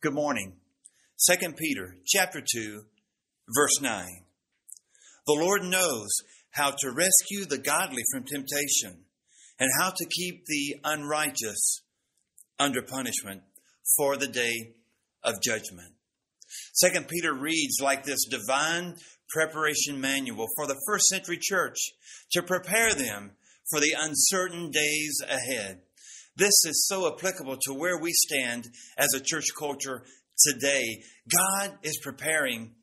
Good morning. 2 Peter chapter 2 verse 9. The Lord knows how to rescue the godly from temptation and how to keep the unrighteous under punishment for the day of judgment. 2 Peter reads like this divine preparation manual for the first century church to prepare them for the uncertain days ahead. This is so applicable to where we stand as a church culture today. God is preparing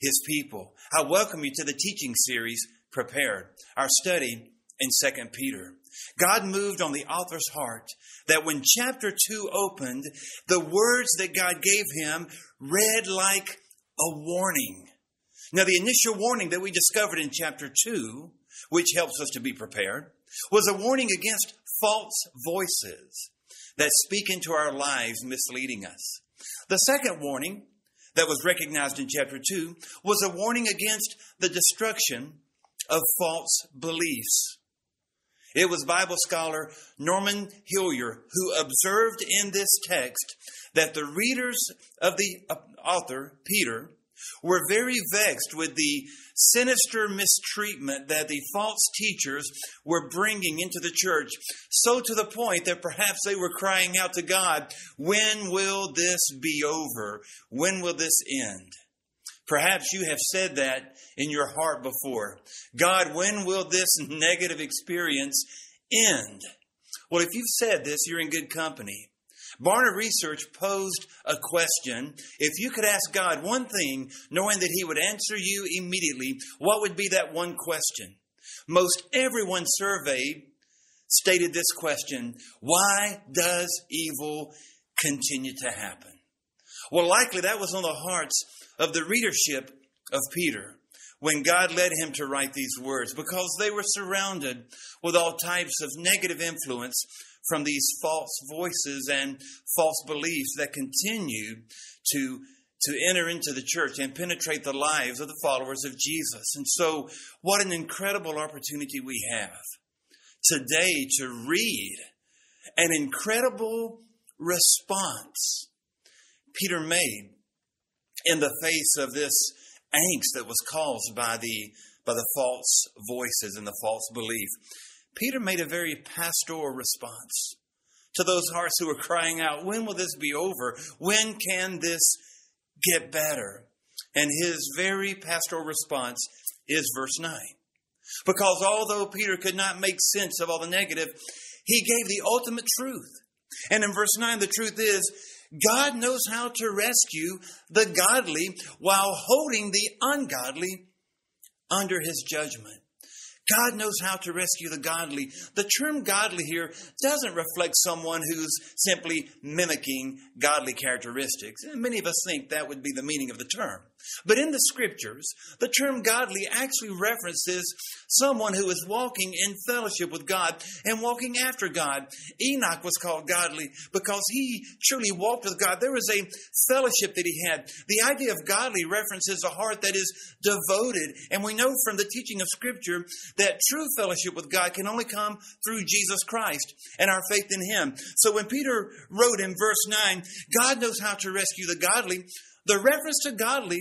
his people. I welcome you to the teaching series, Prepared, our study in 2 Peter. God moved on the author's heart that when chapter 2 opened, the words that God gave him read like a warning. Now, the initial warning that we discovered in chapter 2, which helps us to be prepared, was a warning against false voices that speak into our lives, misleading us. The second warning that was recognized in chapter 2 was a warning against the destruction of false beliefs. It was Bible scholar Norman Hillyer who observed in this text that the readers of the uh, author, Peter, were very vexed with the sinister mistreatment that the false teachers were bringing into the church, so to the point that perhaps they were crying out to God, When will this be over? When will this end? Perhaps you have said that in your heart before. God, when will this negative experience end? Well, if you've said this, you're in good company. Barna Research posed a question. If you could ask God one thing, knowing that He would answer you immediately, what would be that one question? Most everyone surveyed stated this question Why does evil continue to happen? Well, likely that was on the hearts of the readership of Peter when God led him to write these words because they were surrounded with all types of negative influence from these false voices and false beliefs that continue to to enter into the church and penetrate the lives of the followers of Jesus. And so, what an incredible opportunity we have today to read an incredible response Peter made in the face of this angst that was caused by the by the false voices and the false belief. Peter made a very pastoral response to those hearts who were crying out, When will this be over? When can this get better? And his very pastoral response is verse 9. Because although Peter could not make sense of all the negative, he gave the ultimate truth. And in verse 9, the truth is God knows how to rescue the godly while holding the ungodly under his judgment. God knows how to rescue the godly. The term godly here doesn't reflect someone who's simply mimicking godly characteristics. Many of us think that would be the meaning of the term. But in the scriptures, the term godly actually references someone who is walking in fellowship with God and walking after God. Enoch was called godly because he truly walked with God. There was a fellowship that he had. The idea of godly references a heart that is devoted. And we know from the teaching of scripture that true fellowship with God can only come through Jesus Christ and our faith in him. So when Peter wrote in verse 9, God knows how to rescue the godly, the reference to godly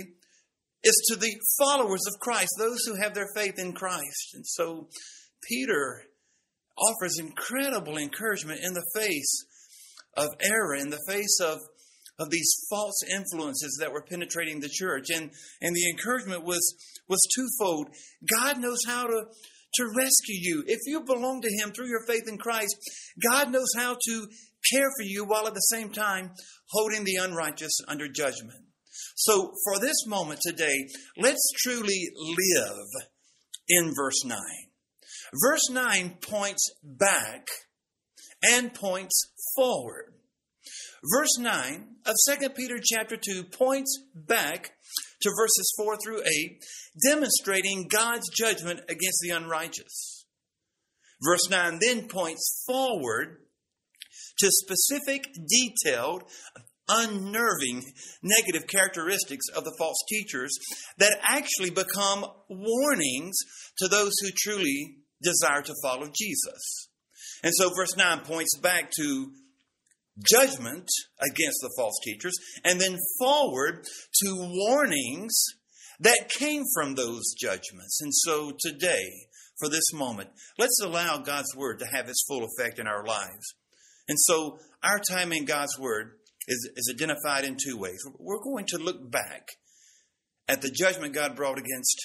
is to the followers of Christ, those who have their faith in Christ. And so Peter offers incredible encouragement in the face of error, in the face of, of these false influences that were penetrating the church. And, and the encouragement was, was twofold. God knows how to, to rescue you. If you belong to Him through your faith in Christ, God knows how to care for you while at the same time holding the unrighteous under judgment. So, for this moment today, let's truly live in verse 9. Verse 9 points back and points forward. Verse 9 of 2 Peter chapter 2 points back to verses 4 through 8, demonstrating God's judgment against the unrighteous. Verse 9 then points forward to specific, detailed, unnerving negative characteristics of the false teachers that actually become warnings to those who truly desire to follow Jesus. And so verse 9 points back to judgment against the false teachers, and then forward to warnings that came from those judgments. And so today, for this moment, let's allow God's Word to have its full effect in our lives. And so our time in God's Word is, is identified in two ways. We're going to look back at the judgment God brought against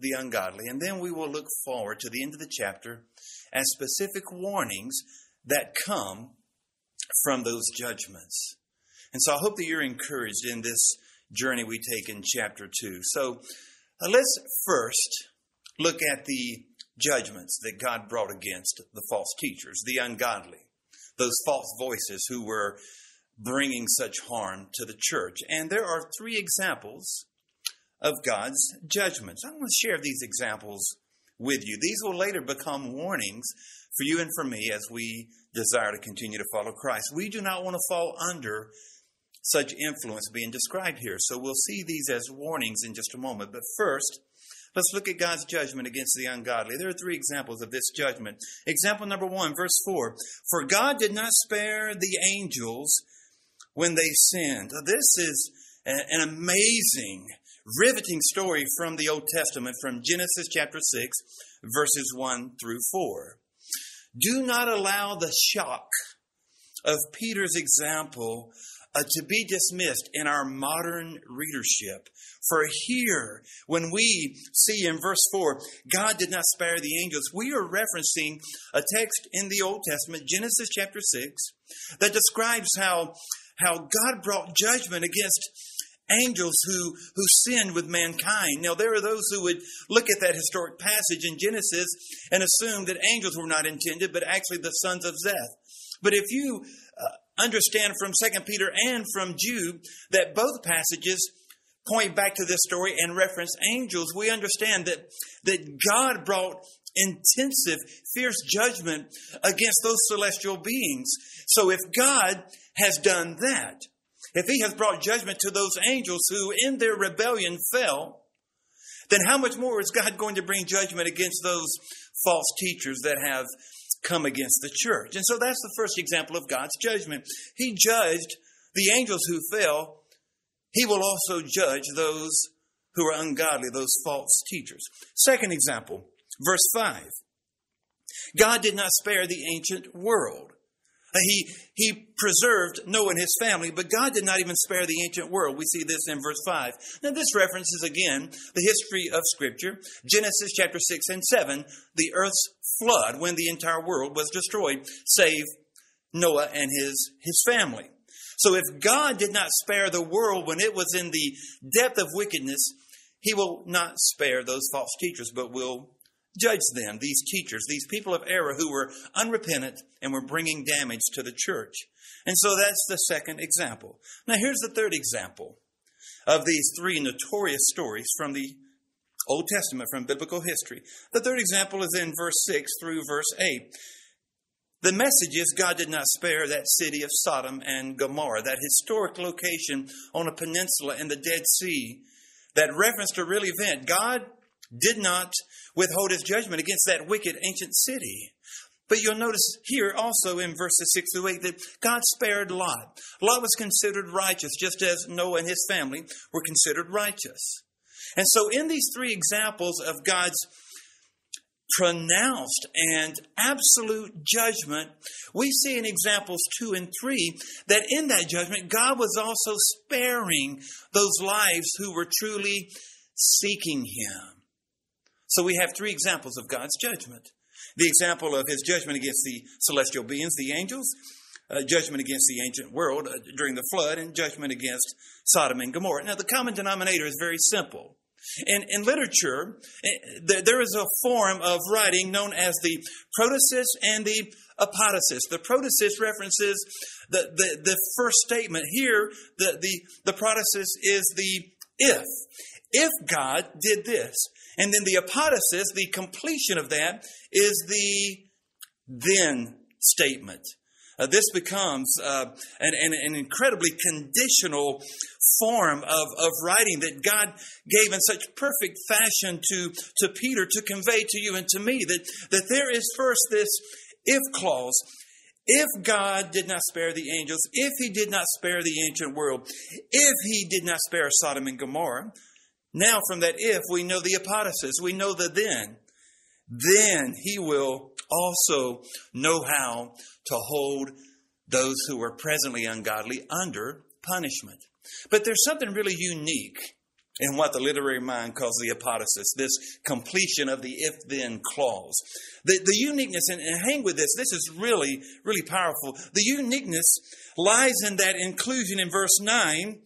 the ungodly, and then we will look forward to the end of the chapter as specific warnings that come from those judgments. And so I hope that you're encouraged in this journey we take in chapter 2. So uh, let's first look at the judgments that God brought against the false teachers, the ungodly, those false voices who were bringing such harm to the church. And there are three examples of God's judgments. I want to share these examples with you. These will later become warnings for you and for me as we desire to continue to follow Christ. We do not want to fall under such influence being described here. So we'll see these as warnings in just a moment. But first, let's look at God's judgment against the ungodly. There are three examples of this judgment. Example number one, verse 4 For God did not spare the angels when they sinned. This is an amazing, riveting story from the Old Testament, from Genesis chapter 6, verses 1 through 4. Do not allow the shock of Peter's example uh, to be dismissed in our modern readership. For here, when we see in verse 4, God did not spare the angels, we are referencing a text in the Old Testament, Genesis chapter 6, that describes how, how God brought judgment against angels who, who sinned with mankind. Now, there are those who would look at that historic passage in Genesis and assume that angels were not intended, but actually the sons of Seth. But if you uh, understand from Second Peter and from Jude that both passages point back to this story and reference angels, we understand that, that God brought intensive, fierce judgment against those celestial beings. So if God has done that, if he has brought judgment to those angels who in their rebellion fell, then how much more is God going to bring judgment against those false teachers that have come against the church? And so that's the first example of God's judgment. He judged the angels who fell. He will also judge those who are ungodly, those false teachers. Second example, verse 5. God did not spare the ancient world. Uh, he, he preserved Noah and his family, but God did not even spare the ancient world. We see this in verse 5. Now, this references again the history of Scripture Genesis chapter 6 and 7, the earth's flood when the entire world was destroyed, save Noah and his, his family. So, if God did not spare the world when it was in the depth of wickedness, he will not spare those false teachers, but will judge them, these teachers, these people of error who were unrepentant and were bringing damage to the church. And so that's the second example. Now, here's the third example of these three notorious stories from the Old Testament, from biblical history. The third example is in verse 6 through verse 8. The message is God did not spare that city of Sodom and Gomorrah, that historic location on a peninsula in the Dead Sea that referenced a real event. God did not withhold his judgment against that wicked ancient city. But you'll notice here also in verses 6 through 8 that God spared Lot. Lot was considered righteous, just as Noah and his family were considered righteous. And so, in these three examples of God's pronounced and absolute judgment, we see in examples 2 and 3 that in that judgment, God was also sparing those lives who were truly seeking Him. So we have three examples of God's judgment the example of his judgment against the celestial beings, the angels, uh, judgment against the ancient world uh, during the flood, and judgment against Sodom and Gomorrah. Now, the common denominator is very simple. In, in literature, eh, there is a form of writing known as the protasis and the apodosis. The protasis references the, the, the first statement. Here, the, the, the protasis is the if. If God did this, and then the apodosis, the completion of that, is the then statement. Uh, this becomes uh, an, an, an, incredibly conditional form of, of writing that God gave in such perfect fashion to, to Peter to convey to you and to me that, that there is first this if clause. If God did not spare the angels, if he did not spare the ancient world, if he did not spare Sodom and Gomorrah, now from that if we know the apodosis, we know the then, then he will also know how to hold those who are presently ungodly under punishment. But there's something really unique in what the literary mind calls the apodosis, this completion of the if then clause. The, the uniqueness, and, and hang with this, this is really, really powerful. The uniqueness lies in that inclusion in verse 9.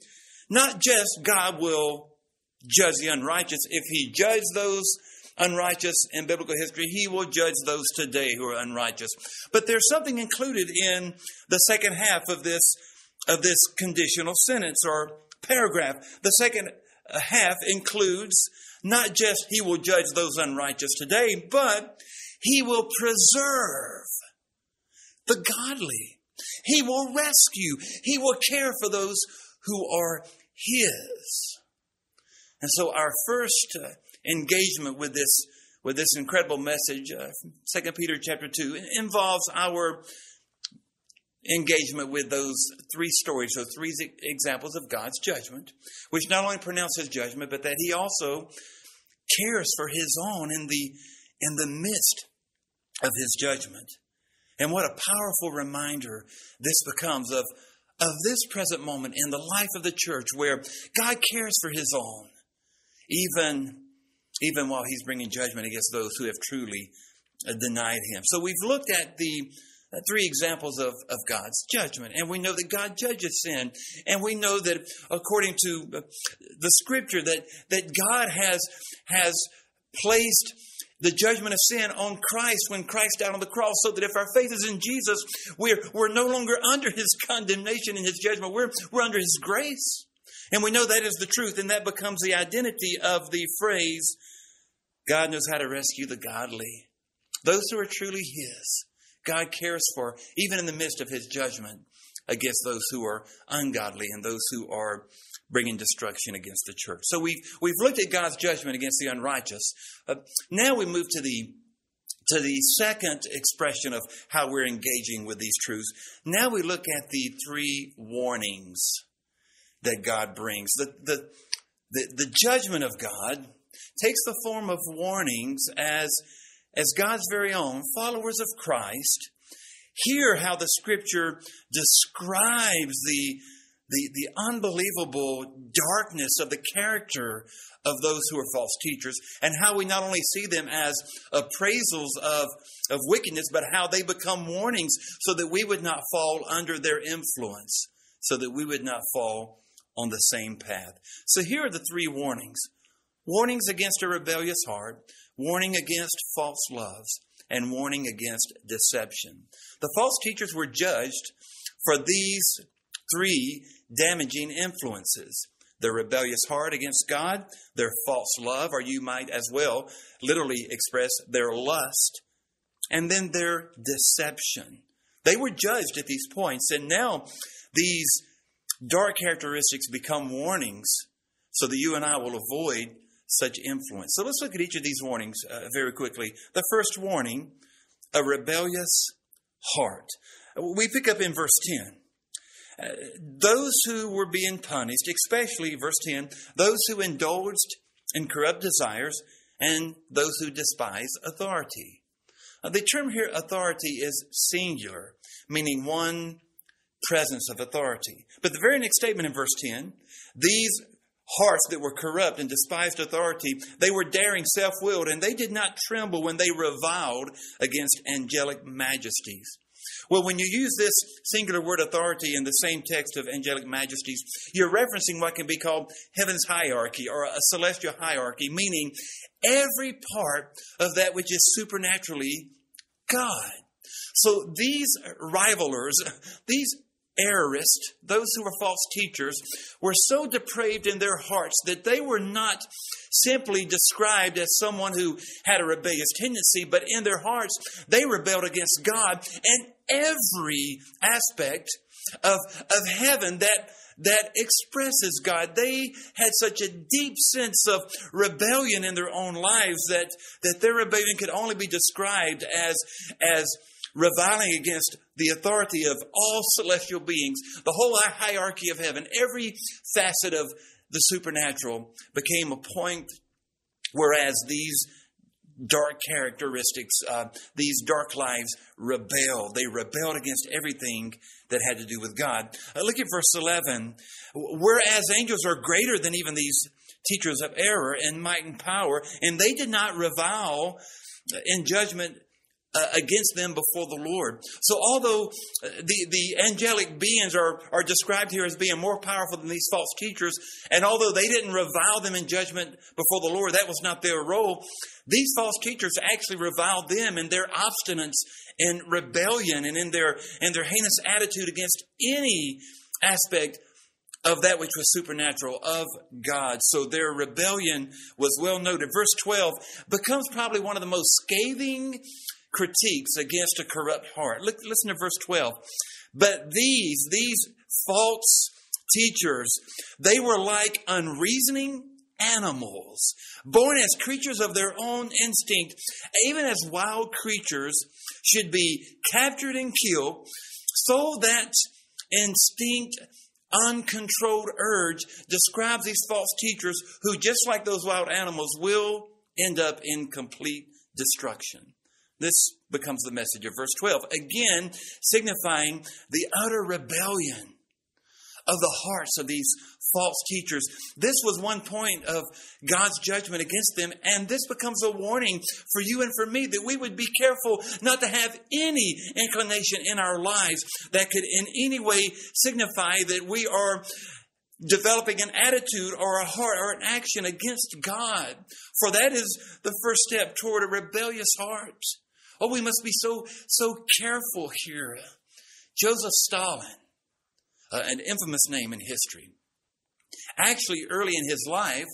Not just God will judge the unrighteous, if He judged those unrighteous in biblical history, He will judge those today who are unrighteous. But there's something included in the second half of this, of this conditional sentence or paragraph. The second half includes not just He will judge those unrighteous today, but He will preserve the godly. He will rescue. He will care for those who are His. And so our first uh, engagement with this with this incredible message, uh, Second Peter chapter two, involves our engagement with those three stories, those three examples of God's judgment, which not only pronounces judgment, but that He also cares for His own in the in the midst of His judgment. And what a powerful reminder this becomes of, of this present moment in the life of the church where God cares for His own, even, even while He's bringing judgment against those who have truly uh, denied Him. So we've looked at the uh, three examples of, of God's judgment. And we know that God judges sin. And we know that according to uh, the scripture that, that God has, has placed the judgment of sin on Christ when Christ died on the cross, so that if our faith is in Jesus, we're, we're no longer under his condemnation and his judgment. We're, we're under his grace. And we know that is the truth, and that becomes the identity of the phrase God knows how to rescue the godly, those who are truly his. God cares for, even in the midst of his judgment against those who are ungodly and those who are bringing destruction against the church. So we've, we've looked at God's judgment against the unrighteous. Uh, now we move to the to the second expression of how we're engaging with these truths. Now we look at the three warnings that God brings. The, the, the, the judgment of God takes the form of warnings as as God's very own followers of Christ, hear how the scripture describes the, the, the unbelievable darkness of the character of those who are false teachers, and how we not only see them as appraisals of, of wickedness, but how they become warnings so that we would not fall under their influence, so that we would not fall on the same path. So here are the three warnings warnings against a rebellious heart, warning against false loves, and warning against deception. The false teachers were judged for these three damaging influences their rebellious heart against God, their false love, or you might as well literally express their lust, and then their deception. They were judged at these points, and now these dark characteristics become warnings so that you and I will avoid such influence. So let's look at each of these warnings uh, very quickly. The first warning a rebellious heart. We pick up in verse 10. Uh, those who were being punished, especially verse 10, those who indulged in corrupt desires and those who despise authority. Uh, the term here, authority, is singular, meaning one presence of authority. But the very next statement in verse 10, these hearts that were corrupt and despised authority. They were daring, self willed, and they did not tremble when they reviled against angelic majesties. Well, when you use this singular word authority in the same text of angelic majesties, you're referencing what can be called heaven's hierarchy or a celestial hierarchy, meaning every part of that which is supernaturally God. So these rivalers, these errorists, those who were false teachers, were so depraved in their hearts that they were not simply described as someone who had a rebellious tendency, but in their hearts they rebelled against God and every aspect of, of heaven that that expresses God. They had such a deep sense of rebellion in their own lives that, that their rebellion could only be described as, as reviling against the authority of all celestial beings, the whole hierarchy of heaven, every facet of the supernatural became a point whereas these dark characteristics, uh, these dark lives rebelled. They rebelled against everything that had to do with God. Uh, look at verse 11. Whereas angels are greater than even these teachers of error in might and power, and they did not revile in judgment uh, against them before the Lord. So, although uh, the, the angelic beings are, are described here as being more powerful than these false teachers, and although they didn't revile them in judgment before the Lord, that was not their role, these false teachers actually reviled them in their obstinance and rebellion and in their, in their heinous attitude against any aspect of that which was supernatural of God. So their rebellion was well noted. Verse 12 becomes probably one of the most scathing critiques against a corrupt heart. Look, listen to verse 12. But these, these false teachers, they were like unreasoning animals, born as creatures of their own instinct, even as wild creatures should be captured and killed, so that instinct uncontrolled urge describes these false teachers who, just like those wild animals, will end up in complete destruction. This becomes the message of verse 12, again signifying the utter rebellion of the hearts of these false teachers. This was one point of God's judgment against them, and this becomes a warning for you and for me that we would be careful not to have any inclination in our lives that could in any way signify that we are developing an attitude or a heart or an action against God. For that is the first step toward a rebellious heart. Oh, we must be so, so careful here. Joseph Stalin, uh, an infamous name in history, actually early in his life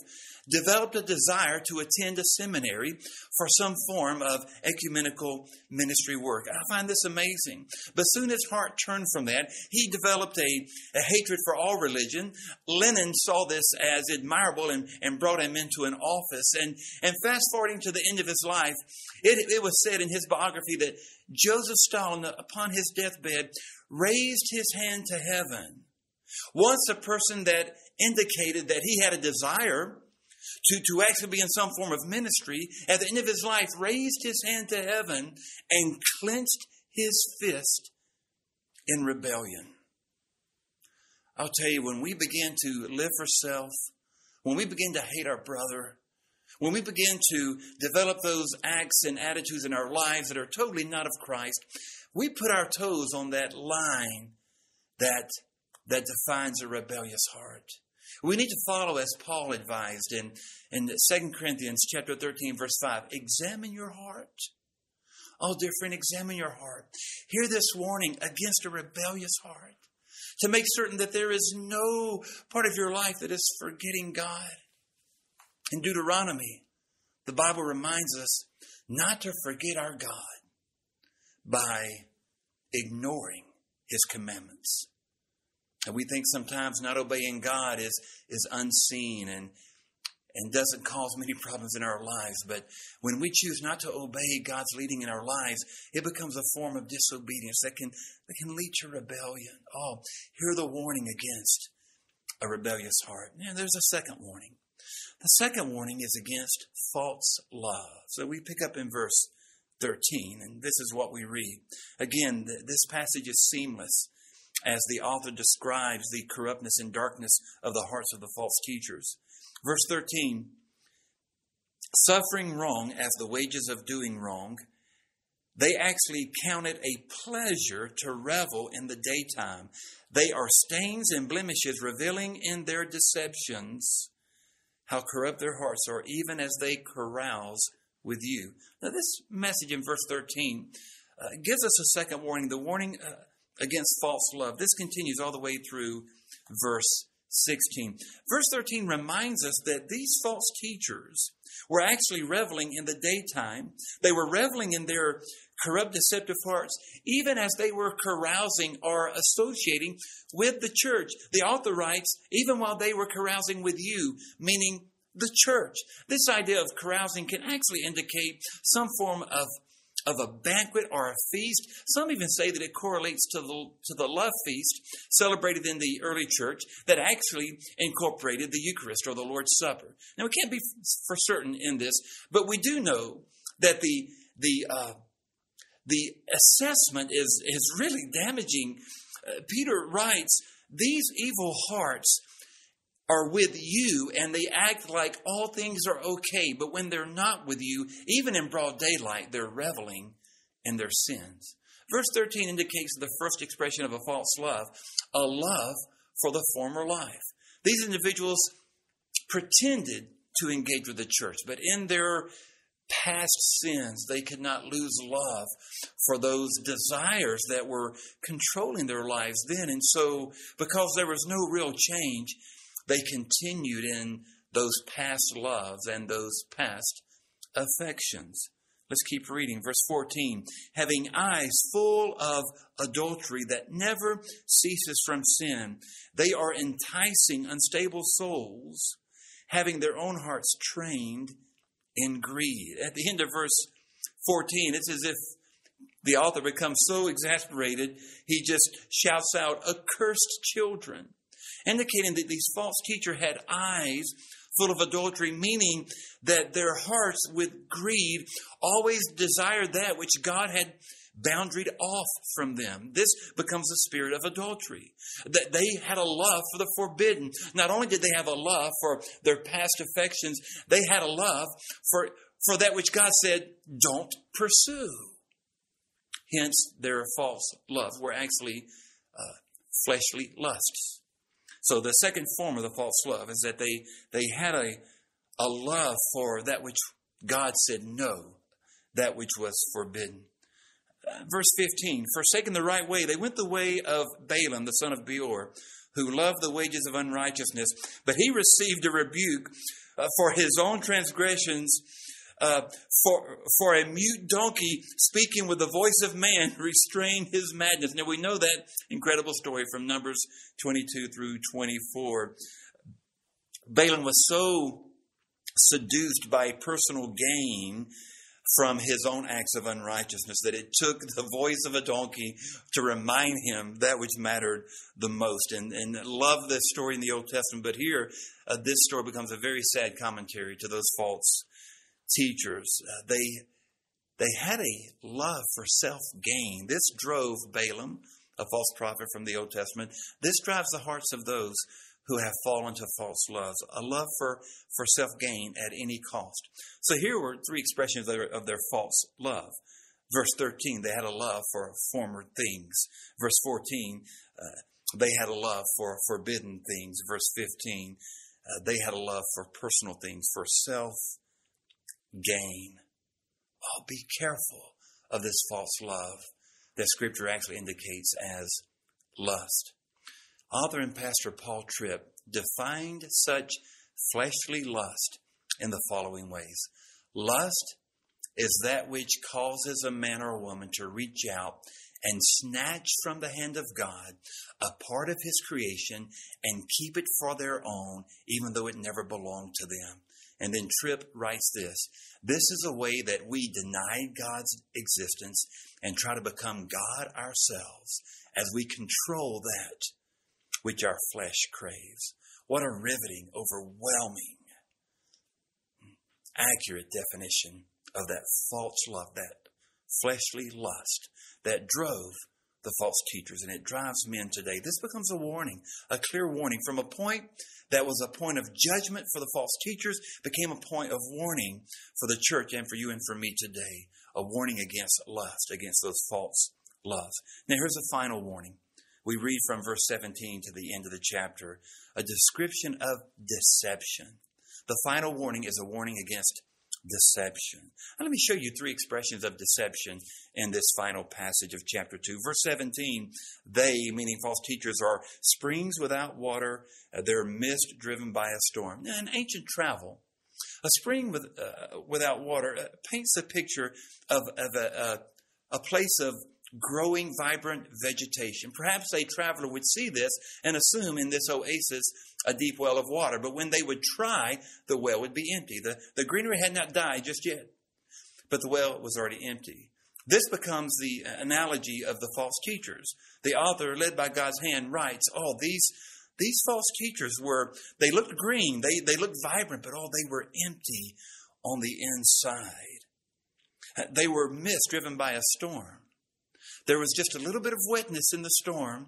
developed a desire to attend a seminary for some form of ecumenical ministry work. I find this amazing. But soon his heart turned from that. He developed a, a hatred for all religion. Lenin saw this as admirable and, and brought him into an office. And, and fast forwarding to the end of his life, it, it was said in his biography that Joseph Stalin, upon his deathbed, raised his hand to heaven. Once a person that indicated that he had a desire to, to actually be in some form of ministry, at the end of his life, raised his hand to heaven and clenched his fist in rebellion. I'll tell you, when we begin to live for self, when we begin to hate our brother, when we begin to develop those acts and attitudes in our lives that are totally not of Christ, we put our toes on that line that, that defines a rebellious heart. We need to follow as Paul advised in, in 2 Corinthians chapter 13, verse 5. Examine your heart. Oh, dear friend, examine your heart. Hear this warning against a rebellious heart to make certain that there is no part of your life that is forgetting God. In Deuteronomy, the Bible reminds us not to forget our God by ignoring his commandments. And we think sometimes not obeying God is, is unseen and, and doesn't cause many problems in our lives. But when we choose not to obey God's leading in our lives, it becomes a form of disobedience that can, that can lead to rebellion. Oh, hear the warning against a rebellious heart. And there's a second warning. The second warning is against false love. So we pick up in verse 13, and this is what we read. Again, this passage is seamless as the author describes the corruptness and darkness of the hearts of the false teachers. Verse 13 suffering wrong as the wages of doing wrong, they actually count it a pleasure to revel in the daytime. They are stains and blemishes, revealing in their deceptions how corrupt their hearts are, even as they carouse with you. Now, this message in verse 13 uh, gives us a second warning. The warning uh, against false love. This continues all the way through verse 16. Verse 13 reminds us that these false teachers were actually reveling in the daytime. They were reveling in their corrupt, deceptive hearts, even as they were carousing or associating with the church. The author writes, even while they were carousing with you, meaning the church. This idea of carousing can actually indicate some form of of a banquet or a feast. Some even say that it correlates to the, to the love feast celebrated in the early church that actually incorporated the Eucharist or the Lord's Supper. Now, we can't be for certain in this, but we do know that the, the, uh, the assessment is, is really damaging. Uh, Peter writes, These evil hearts are with you and they act like all things are okay, but when they're not with you, even in broad daylight, they're reveling in their sins. Verse 13 indicates the first expression of a false love, a love for the former life. These individuals pretended to engage with the church, but in their past sins, they could not lose love for those desires that were controlling their lives then. And so, because there was no real change, they continued in those past loves and those past affections. Let's keep reading. Verse 14. Having eyes full of adultery that never ceases from sin, they are enticing unstable souls, having their own hearts trained in greed. At the end of verse 14, it's as if the author becomes so exasperated, he just shouts out, Accursed children indicating that these false teachers had eyes full of adultery, meaning that their hearts with greed always desired that which God had boundaried off from them. This becomes the spirit of adultery. That they had a love for the forbidden. Not only did they have a love for their past affections, they had a love for, for that which God said, don't pursue. Hence, their false love were actually uh, fleshly lusts. So the second form of the false love is that they, they had a, a love for that which God said no, that which was forbidden. Uh, verse 15, forsaking the right way, they went the way of Balaam, the son of Beor, who loved the wages of unrighteousness, but he received a rebuke uh, for his own transgressions uh, for, for a mute donkey speaking with the voice of man restrain his madness. Now we know that incredible story from Numbers 22 through 24. Balaam was so seduced by personal gain from his own acts of unrighteousness that it took the voice of a donkey to remind him that which mattered the most. And, and love this story in the Old Testament, but here uh, this story becomes a very sad commentary to those false teachers. Uh, they, they had a love for self gain. This drove Balaam, a false prophet from the Old Testament. This drives the hearts of those who have fallen to false loves, a love for, for self gain at any cost. So here were three expressions of their, of their false love. Verse 13, they had a love for former things. Verse 14, uh, they had a love for forbidden things. Verse 15, uh, they had a love for personal things, for self gain. Oh, be careful of this false love that Scripture actually indicates as lust. Author and pastor Paul Tripp defined such fleshly lust in the following ways Lust is that which causes a man or a woman to reach out and snatch from the hand of God a part of his creation and keep it for their own, even though it never belonged to them. And then Tripp writes this This is a way that we deny God's existence and try to become God ourselves as we control that which our flesh craves. What a riveting, overwhelming, accurate definition of that false love, that fleshly lust that drove the false teachers, and it drives men today. This becomes a warning, a clear warning from a point that was a point of judgment for the false teachers, became a point of warning for the church and for you and for me today. A warning against lust, against those false loves. Now, here's a final warning. We read from verse 17 to the end of the chapter a description of deception. The final warning is a warning against deception. Let me show you three expressions of deception in this final passage of chapter 2. Verse 17, they, meaning false teachers, are springs without water, uh, they're mist driven by a storm. Now, in ancient travel, a spring with, uh, without water uh, paints a picture of, of a, a, a place of growing, vibrant vegetation. Perhaps a traveler would see this and assume in this oasis a deep well of water, but when they would try, the well would be empty. The, the greenery had not died just yet, but the well was already empty. This becomes the uh, analogy of the false teachers. The author, led by God's hand, writes, Oh, these, these false teachers were, they looked green, they, they looked vibrant, but oh, they were empty on the inside. They were mist driven by a storm. There was just a little bit of wetness in the storm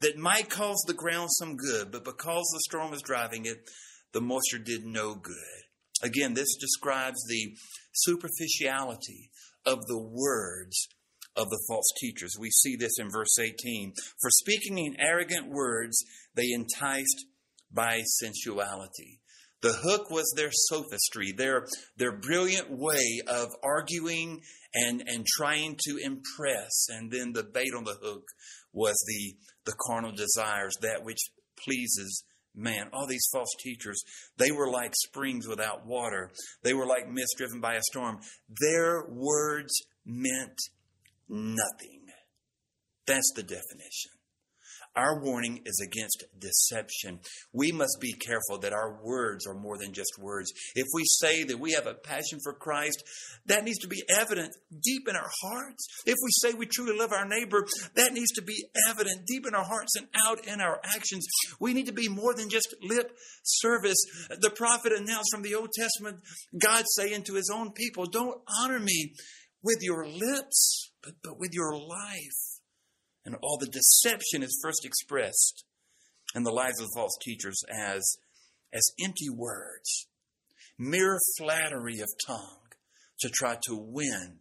that might cause the ground some good, but because the storm was driving it, the moisture did no good. Again, this describes the superficiality of the words of the false teachers. We see this in verse 18. For speaking in arrogant words, they enticed by sensuality. The hook was their sophistry, their, their brilliant way of arguing and, and trying to impress. And then the bait on the hook was the, the carnal desires, that which pleases man. All these false teachers, they were like springs without water. They were like mist driven by a storm. Their words meant nothing. That's the definition. Our warning is against deception. We must be careful that our words are more than just words. If we say that we have a passion for Christ, that needs to be evident deep in our hearts. If we say we truly love our neighbor, that needs to be evident deep in our hearts and out in our actions. We need to be more than just lip service. The prophet announced from the Old Testament, God saying to his own people, Don't honor me with your lips, but, but with your life. And all the deception is first expressed in the lives of false teachers as, as empty words, mere flattery of tongue to try to win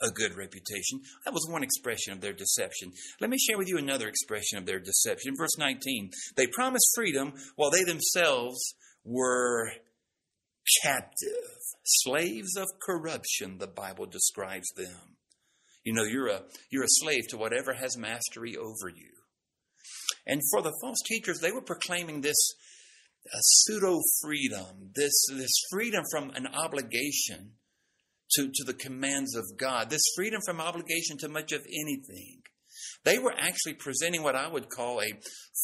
a good reputation. That was one expression of their deception. Let me share with you another expression of their deception. Verse 19 They promised freedom while they themselves were captive, slaves of corruption, the Bible describes them. You know, you're a, you're a slave to whatever has mastery over you. And for the false teachers, they were proclaiming this uh, pseudo freedom, this, this freedom from an obligation to, to the commands of God, this freedom from obligation to much of anything. They were actually presenting what I would call a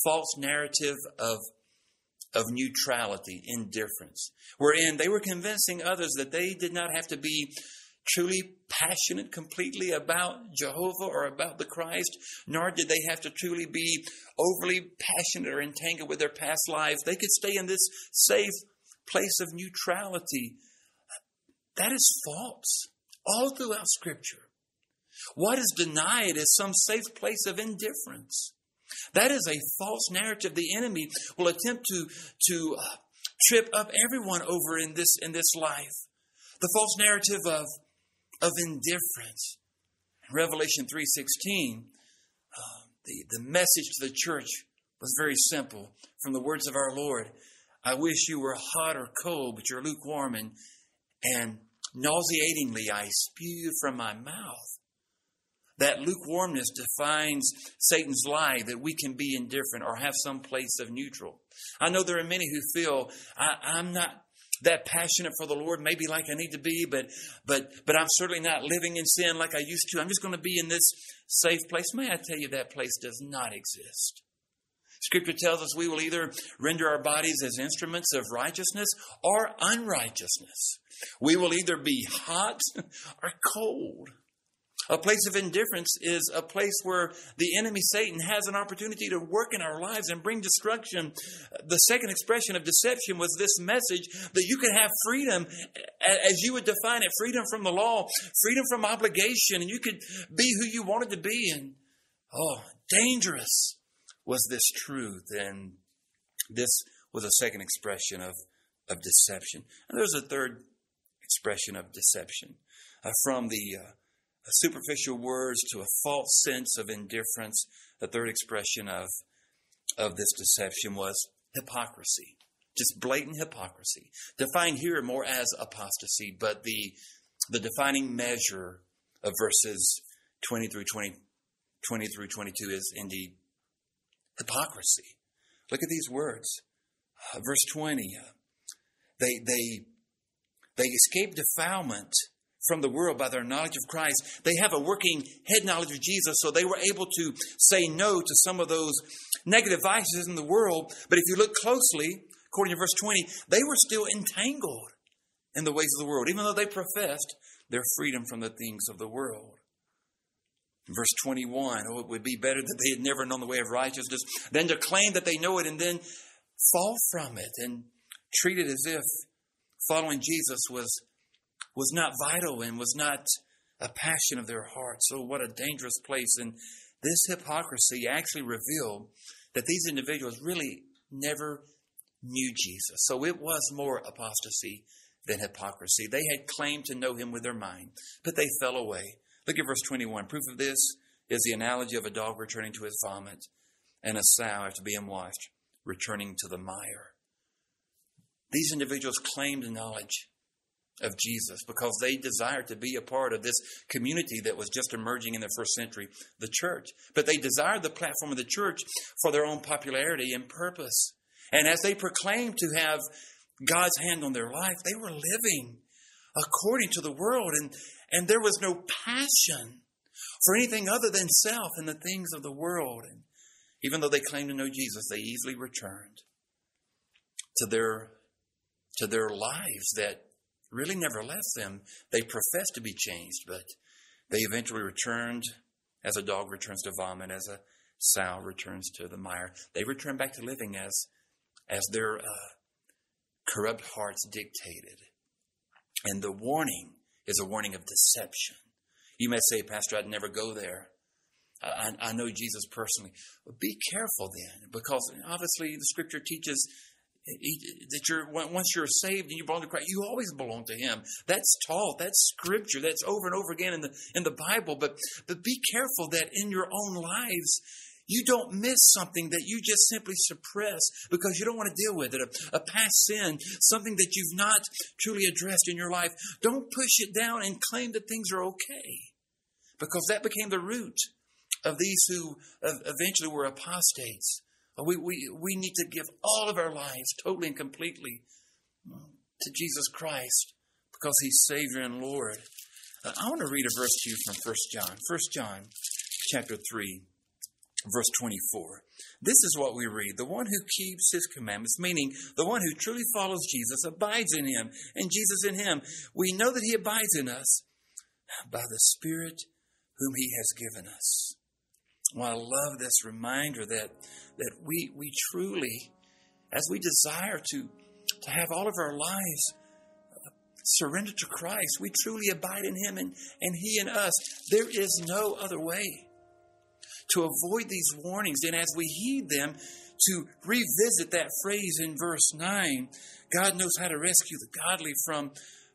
false narrative of, of neutrality, indifference, wherein they were convincing others that they did not have to be truly passionate completely about Jehovah or about the Christ, nor did they have to truly be overly passionate or entangled with their past lives. They could stay in this safe place of neutrality. That is false all throughout Scripture. What is denied is some safe place of indifference. That is a false narrative. The enemy will attempt to, to uh, trip up everyone over in this, in this life. The false narrative of of indifference. In Revelation 3.16, uh, the, the message to the church was very simple from the words of our Lord. I wish you were hot or cold, but you're lukewarm, and, and nauseatingly I spew you from my mouth. That lukewarmness defines Satan's lie that we can be indifferent or have some place of neutral. I know there are many who feel I, am not that passionate for the Lord, maybe like I need to be, but but but I'm certainly not living in sin like I used to. I'm just going to be in this safe place. May I tell you that place does not exist. Scripture tells us we will either render our bodies as instruments of righteousness or unrighteousness. We will either be hot or cold. A place of indifference is a place where the enemy Satan has an opportunity to work in our lives and bring destruction. The second expression of deception was this message that you could have freedom as you would define it freedom from the law, freedom from obligation, and you could be who you wanted to be. And oh, dangerous was this truth. And this was a second expression of, of deception. And there's a third expression of deception uh, from the uh, superficial words to a false sense of indifference. The third expression of, of this deception was hypocrisy, just blatant hypocrisy. Defined here more as apostasy, but the, the defining measure of verses 20 through 20, 20 through 22 is indeed hypocrisy. Look at these words. Uh, verse 20. Uh, they, they, they escape defilement from the world by their knowledge of Christ. They have a working head knowledge of Jesus, so they were able to say no to some of those negative vices in the world. But if you look closely, according to verse 20, they were still entangled in the ways of the world, even though they professed their freedom from the things of the world. Verse 21, oh, it would be better that they had never known the way of righteousness than to claim that they know it and then fall from it and treat it as if following Jesus was, was not vital and was not a passion of their heart. So, what a dangerous place. And this hypocrisy actually revealed that these individuals really never knew Jesus. So, it was more apostasy than hypocrisy. They had claimed to know him with their mind, but they fell away. Look at verse 21. Proof of this is the analogy of a dog returning to his vomit and a sow after being washed returning to the mire. These individuals claimed knowledge of Jesus because they desired to be a part of this community that was just emerging in the first century, the church. But they desired the platform of the church for their own popularity and purpose. And as they proclaimed to have God's hand on their life, they were living according to the world, and, and there was no passion for anything other than self and the things of the world. And even though they claimed to know Jesus, they easily returned to their to their lives that really never left them. They professed to be changed, but they eventually returned as a dog returns to vomit, as a sow returns to the mire. They returned back to living as as their uh, corrupt hearts dictated. And the warning is a warning of deception. You may say, Pastor, I'd never go there. I, I know Jesus personally. But be careful then, because obviously the scripture teaches that you're once you're saved and you belong to Christ, you always belong to Him. That's taught. That's scripture. That's over and over again in the in the Bible. But but be careful that in your own lives you don't miss something that you just simply suppress because you don't want to deal with it. A, a, past sin, something that you've not truly addressed in your life. Don't push it down and claim that things are okay because that became the root of these who eventually were apostates. We, we, we need to give all of our lives totally and completely to Jesus Christ because He's Savior and Lord. Uh, I want to read a verse to you from 1 John. 1 John chapter 3, verse 24. This is what we read. The one who keeps his commandments, meaning the one who truly follows Jesus, abides in him, and Jesus in him. We know that he abides in us by the Spirit whom he has given us. Well, I love this reminder that that we we truly, as we desire to to have all of our lives uh, surrendered to Christ, we truly abide in Him and, and He in us. There is no other way to avoid these warnings. And as we heed them, to revisit that phrase in verse 9 God knows how to rescue the godly from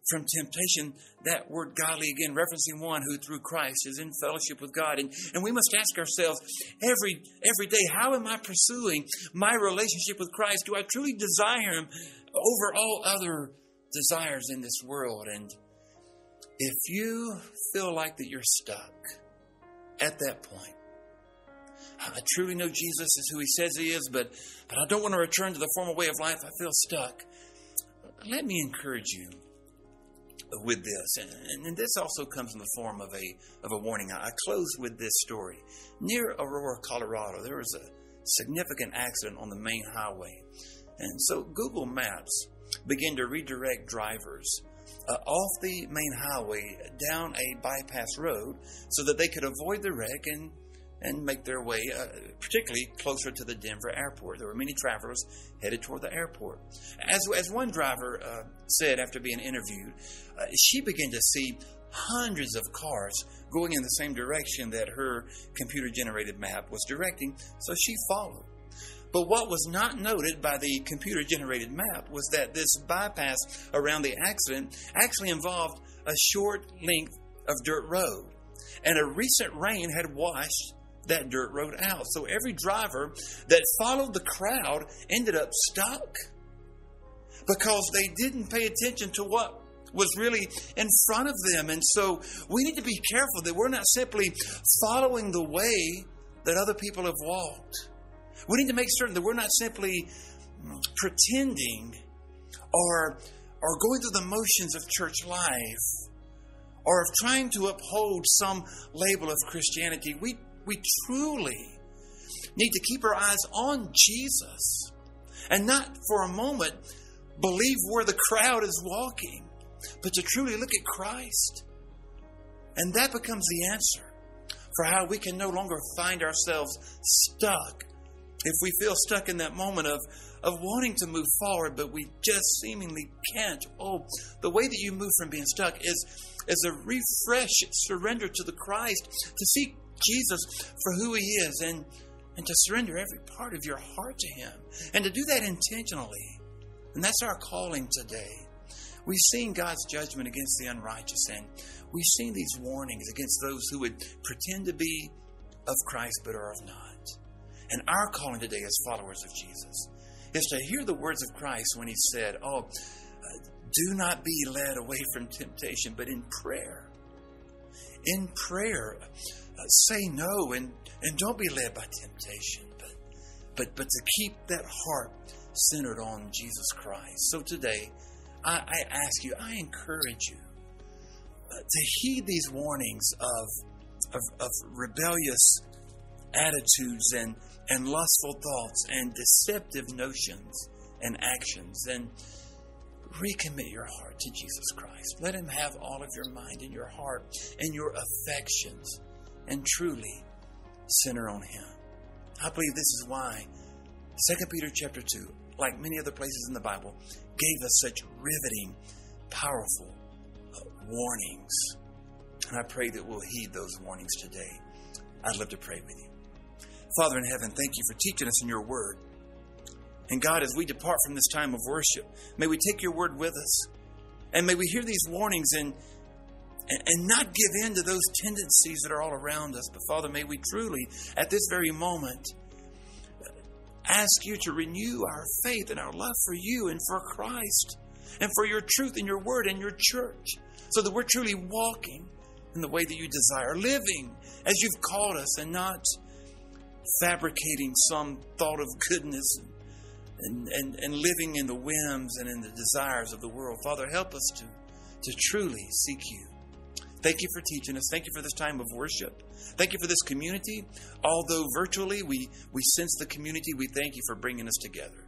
from temptation, that word godly again, referencing one who through Christ is in fellowship with God. And, and we must ask ourselves every every day, how am I pursuing my relationship with Christ? Do I truly desire him over all other desires in this world? And if you feel like that you're stuck at that point, I truly know Jesus is who he says he is, but, but I don't want to return to the former way of life. I feel stuck. Let me encourage you with this, and, and, this also comes in the form of a of a warning. I close with this story. Near Aurora, Colorado, there was a significant accident on the main highway, and so Google Maps began to redirect drivers uh, off the main highway down a bypass road so that they could avoid the wreck and and make their way, uh, particularly closer to the Denver airport. There were many travelers headed toward the airport. As, as one driver uh, said after being interviewed, uh, she began to see hundreds of cars going in the same direction that her computer generated map was directing, so she followed. But what was not noted by the computer generated map was that this bypass around the accident actually involved a short length of dirt road. And a recent rain had washed that dirt road out. So every driver that followed the crowd ended up stuck because they didn't pay attention to what was really in front of them. And so we need to be careful that we're not simply following the way that other people have walked. We need to make certain that we're not simply pretending or or going through the motions of church life or of trying to uphold some label of Christianity. We we truly need to keep our eyes on Jesus and not for a moment believe where the crowd is walking, but to truly look at Christ. And that becomes the answer for how we can no longer find ourselves stuck. If we feel stuck in that moment of, of wanting to move forward, but we just seemingly can't. Oh, the way that you move from being stuck is, is a refresh surrender to the Christ, to seek Jesus for who He is, and, and to surrender every part of your heart to Him, and to do that intentionally. And that's our calling today. We've seen God's judgment against the unrighteous, and we've seen these warnings against those who would pretend to be of Christ but are of not. And our calling today as followers of Jesus is to hear the words of Christ when He said, Oh, uh, do not be led away from temptation, but in prayer. In prayer, uh, say no and, and don't be led by temptation, but, but, but to keep that heart centered on Jesus Christ. So today, I, I ask you, I encourage you uh, to heed these warnings of, of, of rebellious attitudes and, and lustful thoughts and deceptive notions and actions and recommit your heart to Jesus Christ. Let Him have all of your mind and your heart and your affections and truly center on Him. I believe this is why 2 Peter chapter 2, like many other places in the Bible, gave us such riveting, powerful uh, warnings. And I pray that we'll heed those warnings today. I'd love to pray with you. Father in heaven, thank you for teaching us in your word. And God, as we depart from this time of worship, may we take your word with us. And may we hear these warnings and, and, not give in to those tendencies that are all around us. But Father, may we truly, at this very moment, ask you to renew our faith and our love for you and for Christ and for your truth and your word and your church so that we're truly walking in the way that you desire, living as you've called us and not fabricating some thought of goodness and, and, and living in the whims and in the desires of the world. Father, help us to, to truly seek you. Thank you for teaching us. Thank you for this time of worship. Thank you for this community. Although virtually we, we sense the community, we thank you for bringing us together.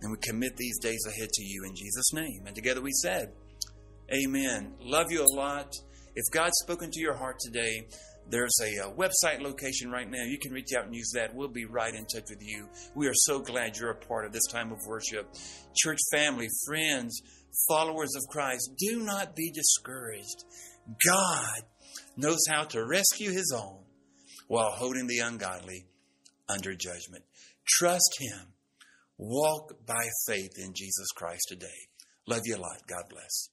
And we commit these days ahead to you in Jesus' name. And together we said, Amen. Love you a lot. If God's spoken to your heart today, there's a, a, uh, website location right now. You can reach out and use that. We'll be right in touch with you. We are so glad you're a part of this time of worship. Church family, friends, followers of Christ, do not be discouraged. God knows how to rescue his own while holding the ungodly under judgment. Trust him. Walk by faith in Jesus Christ today. Love you a lot. God bless.